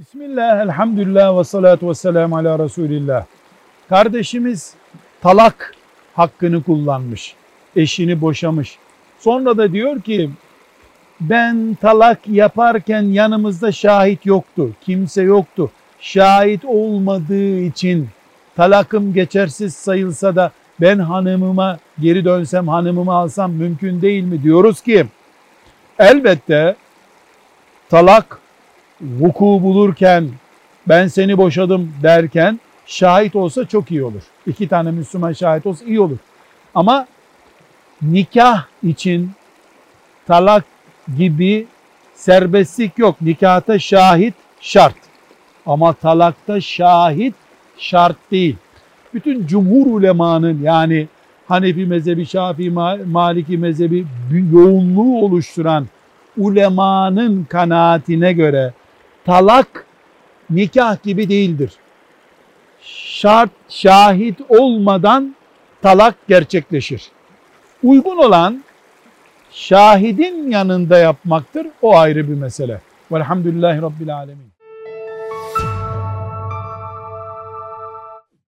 Bismillah, elhamdülillah ve salatu ve selamu ala Resulillah. Kardeşimiz talak hakkını kullanmış. Eşini boşamış. Sonra da diyor ki ben talak yaparken yanımızda şahit yoktu. Kimse yoktu. Şahit olmadığı için talakım geçersiz sayılsa da ben hanımıma geri dönsem hanımımı alsam mümkün değil mi diyoruz ki elbette talak vuku bulurken ben seni boşadım derken şahit olsa çok iyi olur. İki tane Müslüman şahit olsa iyi olur. Ama nikah için talak gibi serbestlik yok. Nikahta şahit şart. Ama talakta şahit şart değil. Bütün cumhur ulemanın yani Hanefi mezhebi, Şafii, Maliki mezhebi yoğunluğu oluşturan ulemanın kanaatine göre talak nikah gibi değildir. Şart şahit olmadan talak gerçekleşir. Uygun olan şahidin yanında yapmaktır. O ayrı bir mesele. Velhamdülillahi Rabbil Alemin.